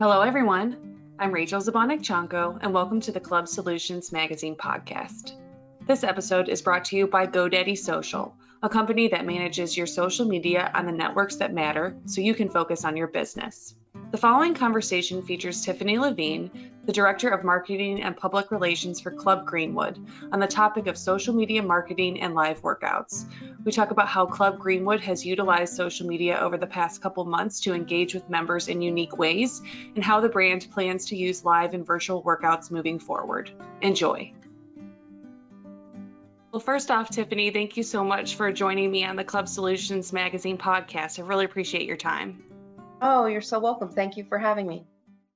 Hello, everyone. I'm Rachel Zabonick-Chonko, and welcome to the Club Solutions Magazine podcast. This episode is brought to you by GoDaddy Social, a company that manages your social media on the networks that matter so you can focus on your business. The following conversation features Tiffany Levine, the Director of Marketing and Public Relations for Club Greenwood, on the topic of social media marketing and live workouts. We talk about how Club Greenwood has utilized social media over the past couple months to engage with members in unique ways, and how the brand plans to use live and virtual workouts moving forward. Enjoy. Well, first off, Tiffany, thank you so much for joining me on the Club Solutions Magazine podcast. I really appreciate your time. Oh, you're so welcome. Thank you for having me.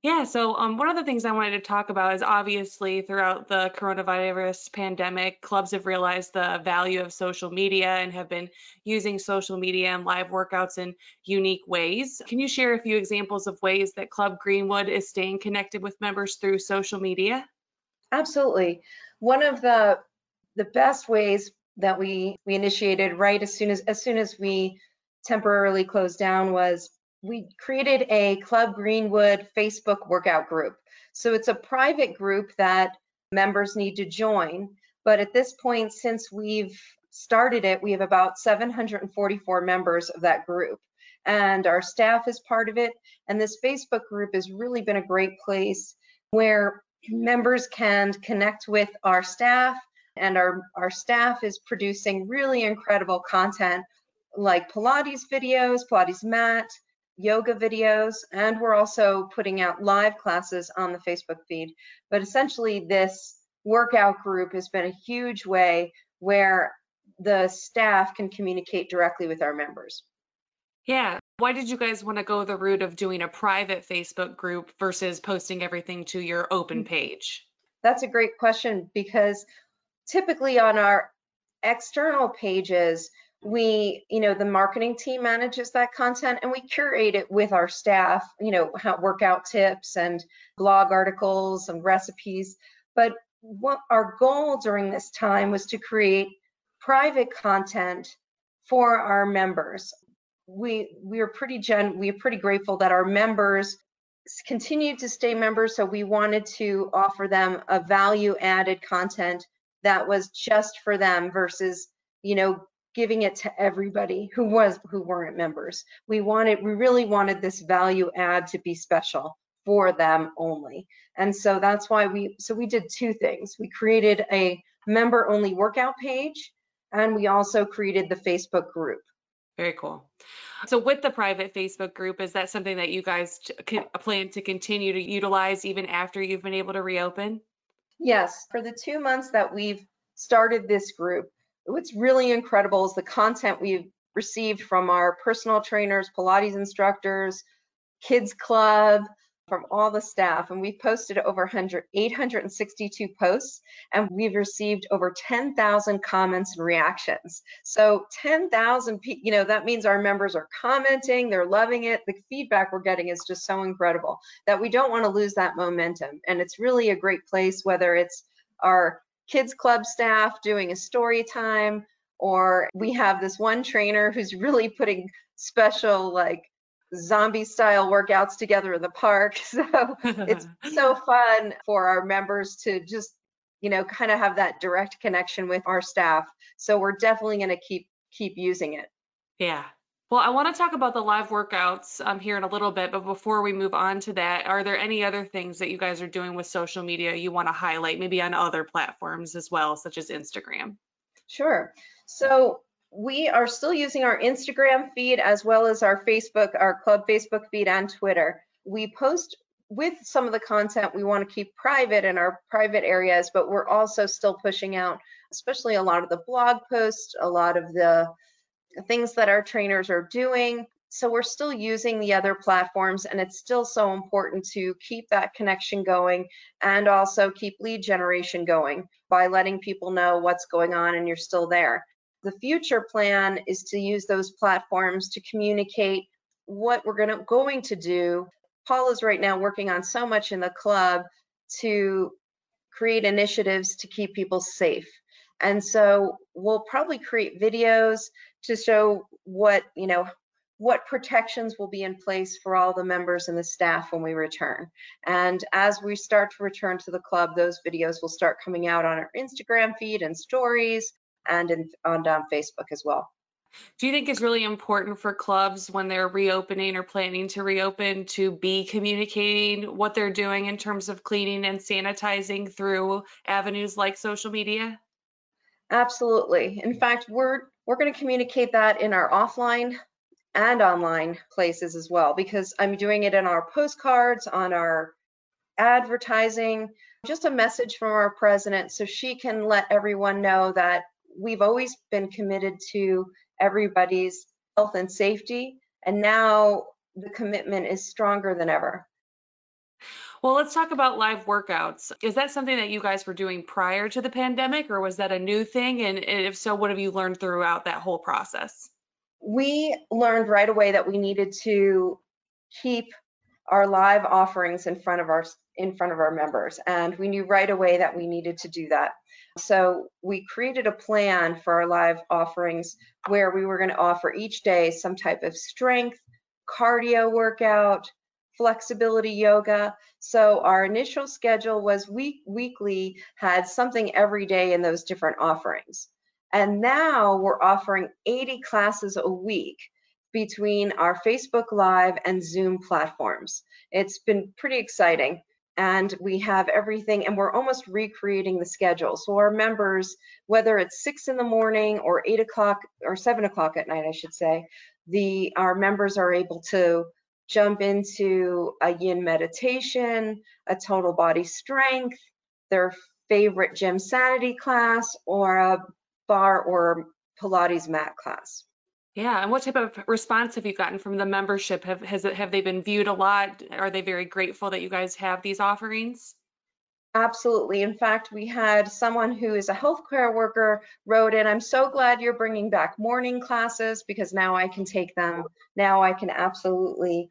Yeah, so um, one of the things I wanted to talk about is obviously throughout the coronavirus pandemic, clubs have realized the value of social media and have been using social media and live workouts in unique ways. Can you share a few examples of ways that Club Greenwood is staying connected with members through social media? Absolutely. One of the the best ways that we we initiated right as soon as as soon as we temporarily closed down was we created a Club Greenwood Facebook workout group. So it's a private group that members need to join. But at this point, since we've started it, we have about 744 members of that group. And our staff is part of it. And this Facebook group has really been a great place where members can connect with our staff and our, our staff is producing really incredible content like Pilates videos, Pilates mat, yoga videos, and we're also putting out live classes on the Facebook feed. But essentially, this workout group has been a huge way where the staff can communicate directly with our members. Yeah. Why did you guys want to go the route of doing a private Facebook group versus posting everything to your open mm. page? That's a great question because typically on our external pages, we you know the marketing team manages that content and we curate it with our staff you know workout tips and blog articles and recipes. But what our goal during this time was to create private content for our members. We we are pretty gen we are pretty grateful that our members continued to stay members so we wanted to offer them a value added content that was just for them versus you know giving it to everybody who was who weren't members. We wanted we really wanted this value add to be special for them only. And so that's why we so we did two things. We created a member only workout page and we also created the Facebook group. Very cool. So with the private Facebook group, is that something that you guys can, uh, plan to continue to utilize even after you've been able to reopen? Yes, for the two months that we've started this group, what's really incredible is the content we've received from our personal trainers, Pilates instructors, kids club, from all the staff. And we've posted over 100, 862 posts and we've received over 10,000 comments and reactions. So 10,000, you know, that means our members are commenting, they're loving it. The feedback we're getting is just so incredible that we don't want to lose that momentum. And it's really a great place, whether it's our kids club staff doing a story time, or we have this one trainer who's really putting special like zombie style workouts together in the park. So it's so fun for our members to just, you know, kind of have that direct connection with our staff. So we're definitely going to keep keep using it. Yeah, well, I want to talk about the live workouts um, here in a little bit, but before we move on to that, are there any other things that you guys are doing with social media you want to highlight, maybe on other platforms as well, such as Instagram? Sure. So we are still using our Instagram feed as well as our Facebook, our club Facebook feed and Twitter. We post with some of the content we want to keep private in our private areas, but we're also still pushing out, especially a lot of the blog posts, a lot of the things that our trainers are doing. So we're still using the other platforms and it's still so important to keep that connection going and also keep lead generation going by letting people know what's going on and you're still there. The future plan is to use those platforms to communicate what we're gonna, going to do. Paul is right now working on so much in the club to create initiatives to keep people safe. And so we'll probably create videos to show what, you know, what protections will be in place for all the members and the staff when we return. And as we start to return to the club, those videos will start coming out on our Instagram feed and stories and in, on Facebook as well. Do you think it's really important for clubs when they're reopening or planning to reopen to be communicating what they're doing in terms of cleaning and sanitizing through avenues like social media? Absolutely. In fact, we're we're going to communicate that in our offline and online places as well because I'm doing it in our postcards, on our advertising, just a message from our president so she can let everyone know that we've always been committed to everybody's health and safety and now the commitment is stronger than ever. Well, let's talk about live workouts. Is that something that you guys were doing prior to the pandemic or was that a new thing? And if so, what have you learned throughout that whole process? we learned right away that we needed to keep our live offerings in front of our in front of our members and we knew right away that we needed to do that so we created a plan for our live offerings where we were going to offer each day some type of strength cardio workout flexibility yoga so our initial schedule was week weekly had something every day in those different offerings and now we're offering 80 classes a week between our Facebook Live and Zoom platforms. It's been pretty exciting. And we have everything, and we're almost recreating the schedule. So our members, whether it's six in the morning or eight o'clock or seven o'clock at night, I should say, the our members are able to jump into a yin meditation, a total body strength, their favorite gym sanity class, or a barre or Pilates mat class. Yeah, and what type of response have you gotten from the membership? Have has it have they been viewed a lot? Are they very grateful that you guys have these offerings? Absolutely. In fact, we had someone who is a healthcare worker wrote in, I'm so glad you're bringing back morning classes because now I can take them. Now I can absolutely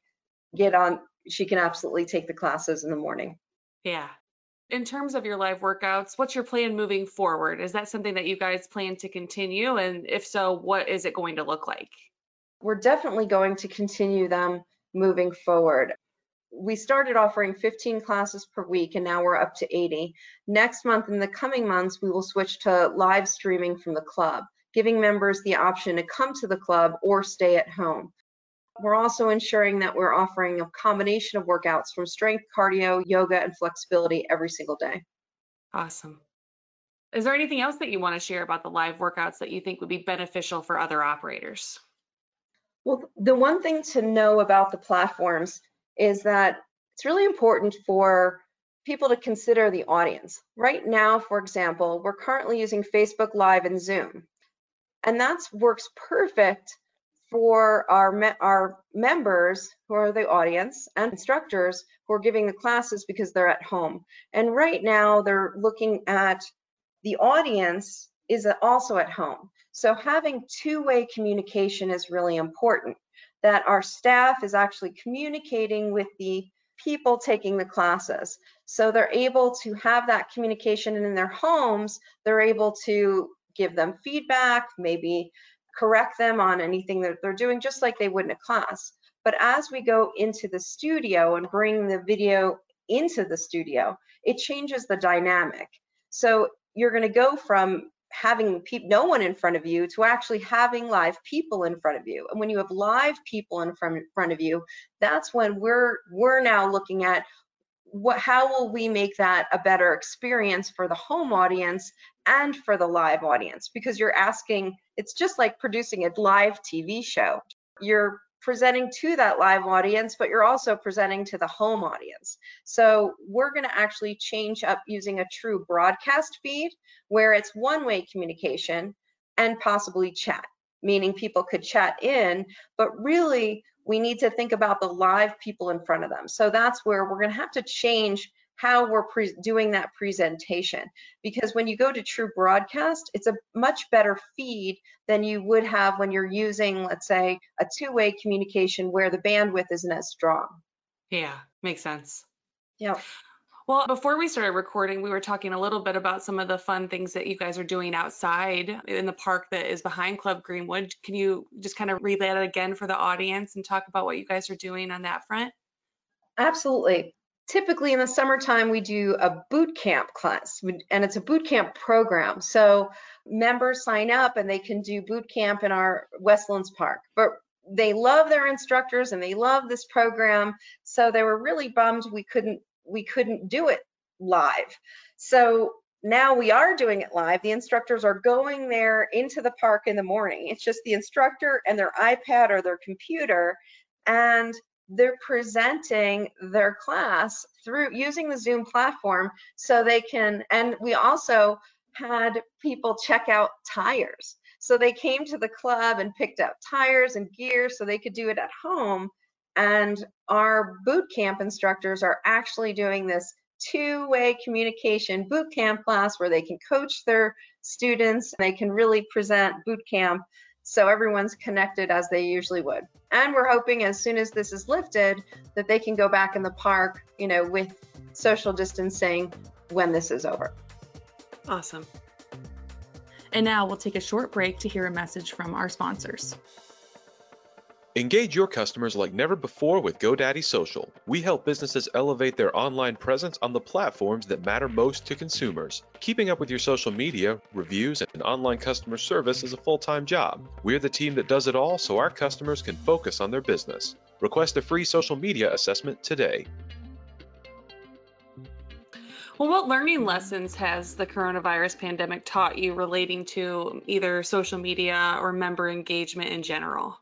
get on, she can absolutely take the classes in the morning. Yeah, in terms of your live workouts, what's your plan moving forward? Is that something that you guys plan to continue? And if so, what is it going to look like? We're definitely going to continue them moving forward. We started offering 15 classes per week and now we're up to 80. Next month, in the coming months, we will switch to live streaming from the club, giving members the option to come to the club or stay at home. We're also ensuring that we're offering a combination of workouts from strength, cardio, yoga, and flexibility every single day. Awesome. Is there anything else that you want to share about the live workouts that you think would be beneficial for other operators? Well, the one thing to know about the platforms is that it's really important for people to consider the audience. Right now, for example, we're currently using Facebook Live and Zoom. And that works perfect for our, me our members who are the audience and instructors who are giving the classes because they're at home. And right now they're looking at the audience is also at home. So having two-way communication is really important, that our staff is actually communicating with the people taking the classes. So they're able to have that communication and in their homes, they're able to give them feedback, maybe correct them on anything that they're doing just like they would in a class. But as we go into the studio and bring the video into the studio, it changes the dynamic. So you're going to go from having no one in front of you to actually having live people in front of you. And when you have live people in front, front of you, that's when we're we're now looking at what how will we make that a better experience for the home audience and for the live audience? Because you're asking it's just like producing a live TV show. You're presenting to that live audience but you're also presenting to the home audience. So we're going to actually change up using a true broadcast feed where it's one way communication and possibly chat meaning people could chat in but really we need to think about the live people in front of them. So that's where we're going to have to change how we're doing that presentation. Because when you go to true broadcast it's a much better feed than you would have when you're using let's say a two-way communication where the bandwidth isn't as strong yeah makes sense. Yeah Well, before we started recording, we were talking a little bit about some of the fun things that you guys are doing outside in the park that is behind Club Greenwood. Can you just kind of relay that again for the audience and talk about what you guys are doing on that front? Absolutely. Typically in the summertime, we do a boot camp class, and it's a boot camp program. So members sign up and they can do boot camp in our Westlands Park. But they love their instructors and they love this program. So they were really bummed we couldn't we couldn't do it live. So now we are doing it live. The instructors are going there into the park in the morning. It's just the instructor and their iPad or their computer, and they're presenting their class through using the Zoom platform so they can, and we also had people check out tires. So they came to the club and picked up tires and gear so they could do it at home and our boot camp instructors are actually doing this two-way communication boot camp class where they can coach their students. They can really present boot camp so everyone's connected as they usually would. And we're hoping as soon as this is lifted that they can go back in the park, you know, with social distancing when this is over. Awesome. And now we'll take a short break to hear a message from our sponsors. Engage your customers like never before with GoDaddy Social. We help businesses elevate their online presence on the platforms that matter most to consumers. Keeping up with your social media, reviews, and online customer service is a full time job. We're the team that does it all so our customers can focus on their business. Request a free social media assessment today. Well, what learning lessons has the coronavirus pandemic taught you relating to either social media or member engagement in general?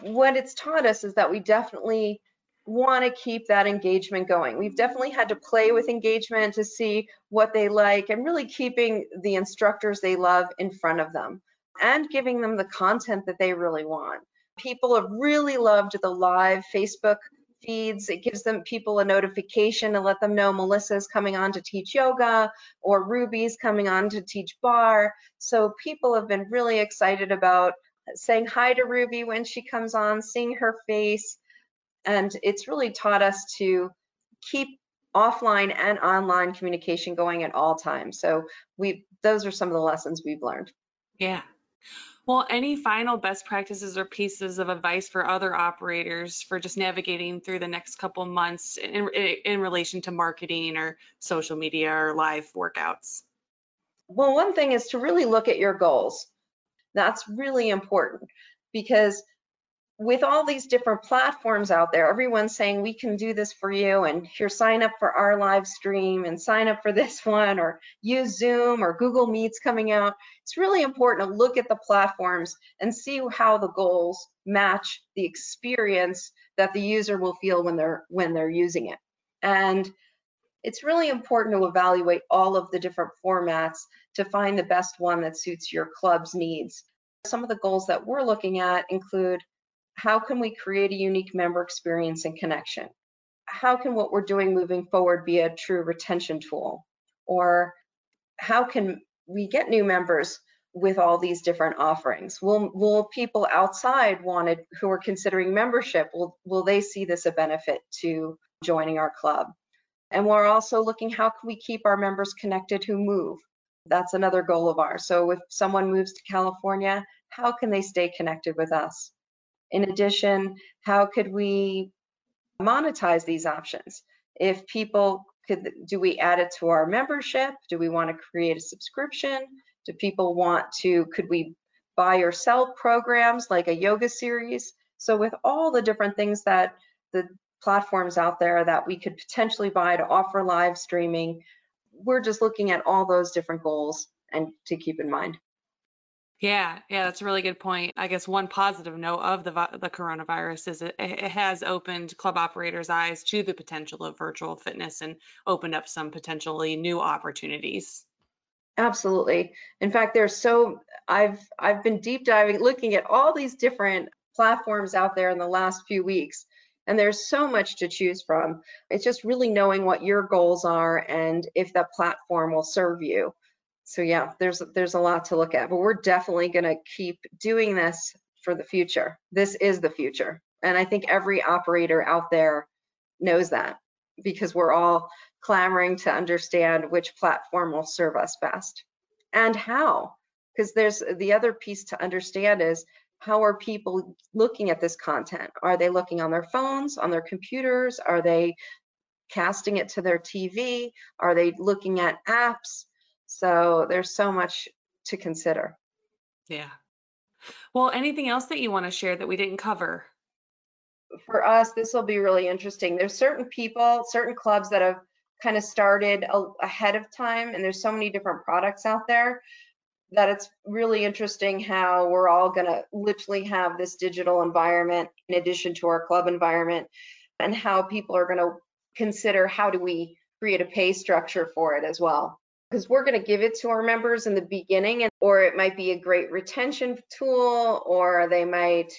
What it's taught us is that we definitely want to keep that engagement going. We've definitely had to play with engagement to see what they like and really keeping the instructors they love in front of them and giving them the content that they really want. People have really loved the live Facebook feeds. It gives them people a notification to let them know Melissa's coming on to teach yoga or Ruby's coming on to teach barre. So people have been really excited about saying hi to Ruby when she comes on, seeing her face. And it's really taught us to keep offline and online communication going at all times. So we those are some of the lessons we've learned. Yeah. Well, any final best practices or pieces of advice for other operators for just navigating through the next couple months in, in relation to marketing or social media or live workouts? Well, one thing is to really look at your goals. That's really important because with all these different platforms out there, everyone's saying we can do this for you and here sign up for our live stream and sign up for this one or use Zoom or Google Meets coming out. It's really important to look at the platforms and see how the goals match the experience that the user will feel when they're when they're using it. And it's really important to evaluate all of the different formats to find the best one that suits your club's needs. Some of the goals that we're looking at include how can we create a unique member experience and connection? How can what we're doing moving forward be a true retention tool? Or how can we get new members with all these different offerings? Will will people outside wanted who are considering membership will will they see this a benefit to joining our club? And we're also looking how can we keep our members connected who move? That's another goal of ours. So if someone moves to California, how can they stay connected with us? In addition, how could we monetize these options? If people could, do we add it to our membership? Do we want to create a subscription? Do people want to, could we buy or sell programs like a yoga series? So with all the different things that the platforms out there that we could potentially buy to offer live streaming. We're just looking at all those different goals and to keep in mind. Yeah, yeah, that's a really good point. I guess one positive note of the the coronavirus is it, it has opened club operators' eyes to the potential of virtual fitness and opened up some potentially new opportunities. Absolutely. In fact, there's so I've I've been deep diving, looking at all these different platforms out there in the last few weeks, and there's so much to choose from. It's just really knowing what your goals are and if that platform will serve you. So yeah, there's there's a lot to look at, but we're definitely going to keep doing this for the future. This is the future. And I think every operator out there knows that because we're all clamoring to understand which platform will serve us best and how. Because there's the other piece to understand is how are people looking at this content? Are they looking on their phones, on their computers? Are they casting it to their TV? Are they looking at apps? So there's so much to consider. Yeah. Well, anything else that you want to share that we didn't cover? For us, this will be really interesting. There's certain people, certain clubs that have kind of started a, ahead of time, and there's so many different products out there that it's really interesting how we're all going to literally have this digital environment in addition to our club environment and how people are going to consider how do we create a pay structure for it as well because we're going to give it to our members in the beginning and or it might be a great retention tool or they might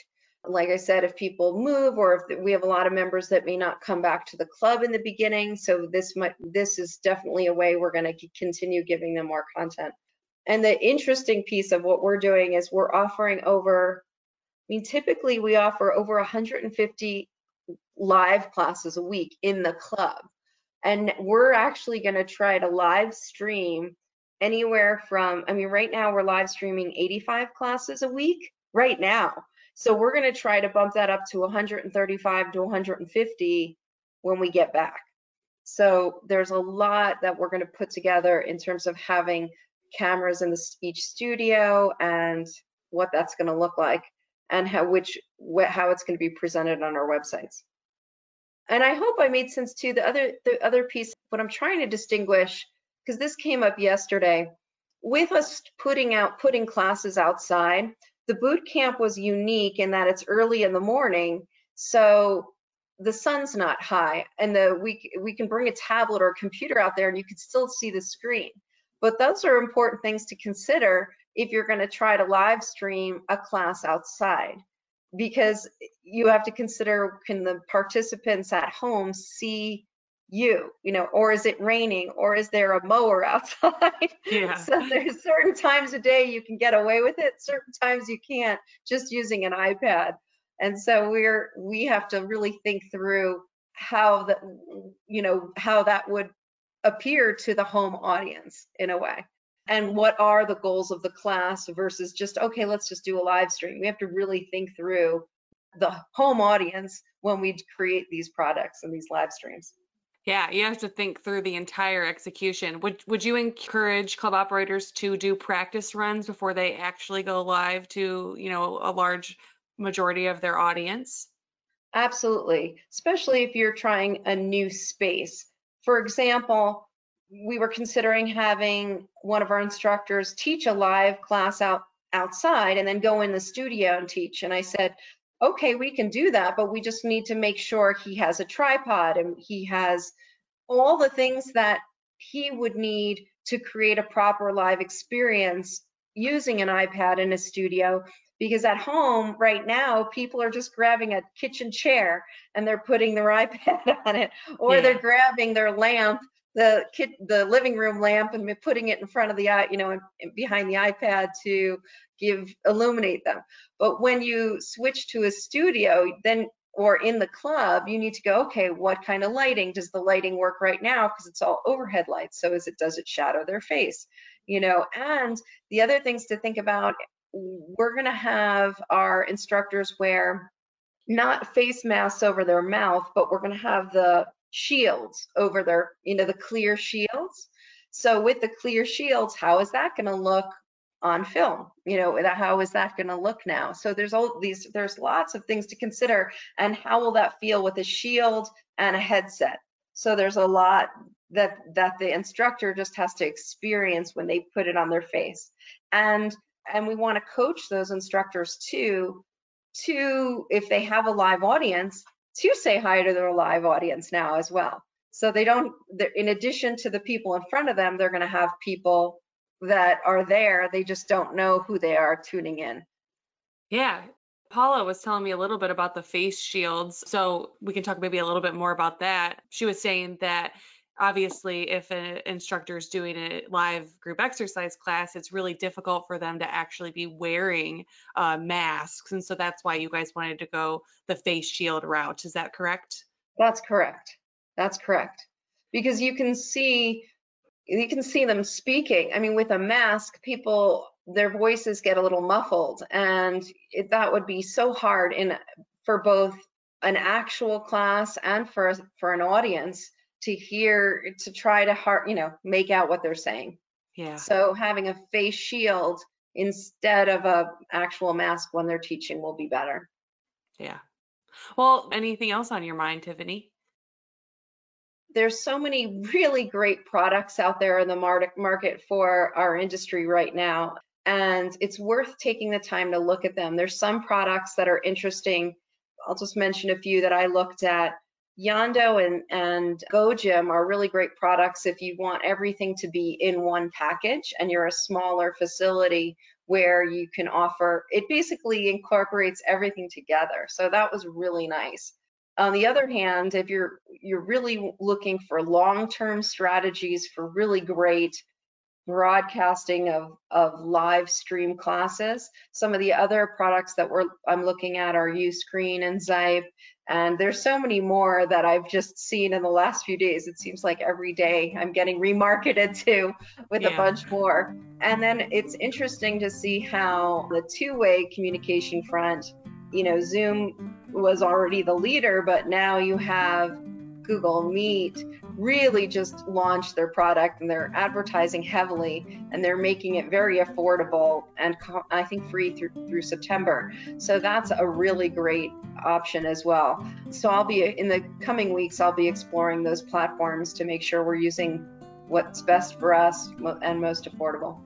like I said, if people move or if we have a lot of members that may not come back to the club in the beginning. So this might, this is definitely a way we're going to continue giving them more content. And the interesting piece of what we're doing is we're offering over, I mean, typically we offer over 150 live classes a week in the club. And we're actually going to try to live stream anywhere from, I mean, right now we're live streaming 85 classes a week right now. So we're going to try to bump that up to 135 to 150 when we get back. So there's a lot that we're going to put together in terms of having cameras in the, each studio and what that's going to look like and how which how it's going to be presented on our websites. And I hope I made sense too. The other the other piece, what I'm trying to distinguish, because this came up yesterday, with us putting out putting classes outside, the boot camp was unique in that it's early in the morning, so the sun's not high, and the we we can bring a tablet or a computer out there and you can still see the screen. But those are important things to consider if you're going to try to live stream a class outside because you have to consider can the participants at home see you you know or is it raining or is there a mower outside? Yeah. So there's certain times a day you can get away with it certain times you can't just using an ipad. And so we're we have to really think through how that you know how that would appear to the home audience in a way and what are the goals of the class versus just okay let's just do a live stream we have to really think through the home audience when we create these products and these live streams yeah, you have to think through the entire execution. Would would you encourage club operators to do practice runs before they actually go live to, you know, a large majority of their audience? Absolutely, especially if you're trying a new space. For example, we were considering having one of our instructors teach a live class out outside and then go in the studio and teach. And I said, okay, we can do that, but we just need to make sure he has a tripod and he has all the things that he would need to create a proper live experience using an iPad in a studio. Because at home right now, people are just grabbing a kitchen chair and they're putting their iPad on it, or yeah. they're grabbing their lamp, the kit, the living room lamp, and putting it in front of the, i you know, behind the iPad to give illuminate them. But when you switch to a studio, then or in the club, you need to go, okay, what kind of lighting does the lighting work right now? Because it's all overhead lights. So is it does it shadow their face? You know, and the other things to think about, we're gonna have our instructors wear not face masks over their mouth, but we're gonna have the shields over their, you know, the clear shields. So with the clear shields, how is that gonna look on film? You know how is that going to look now? So there's all these there's lots of things to consider and how will that feel with a shield and a headset? So there's a lot that that the instructor just has to experience when they put it on their face. And and we want to coach those instructors too to if they have a live audience to say hi to their live audience now as well so they don't in addition to the people in front of them they're going to have people that are there. They just don't know who they are tuning in. Yeah. Paula was telling me a little bit about the face shields. So we can talk maybe a little bit more about that. She was saying that obviously if an instructor is doing a live group exercise class it's really difficult for them to actually be wearing uh, masks and so that's why you guys wanted to go the face shield route. Is that correct? That's correct. That's correct. Because you can see you can see them speaking. I mean, with a mask, people their voices get a little muffled, and it, that would be so hard in for both an actual class and for for an audience to hear to try to heart you know make out what they're saying. Yeah. So having a face shield instead of a actual mask when they're teaching will be better. Yeah. Well, anything else on your mind, Tiffany? There's so many really great products out there in the market for our industry right now, and it's worth taking the time to look at them. There's some products that are interesting. I'll just mention a few that I looked at. Yondo and, and GoGym are really great products if you want everything to be in one package and you're a smaller facility where you can offer, it basically incorporates everything together. So that was really nice. On the other hand, if you're you're really looking for long-term strategies for really great broadcasting of, of live stream classes. Some of the other products that we're I'm looking at are Uscreen and Zype, and there's so many more that I've just seen in the last few days. It seems like every day I'm getting remarketed to with yeah. a bunch more. And then it's interesting to see how the two-way communication front, you know, Zoom was already the leader, but now you have Google Meet really just launched their product and they're advertising heavily and they're making it very affordable and I think free through, through September. So that's a really great option as well. So I'll be in the coming weeks, I'll be exploring those platforms to make sure we're using what's best for us and most affordable.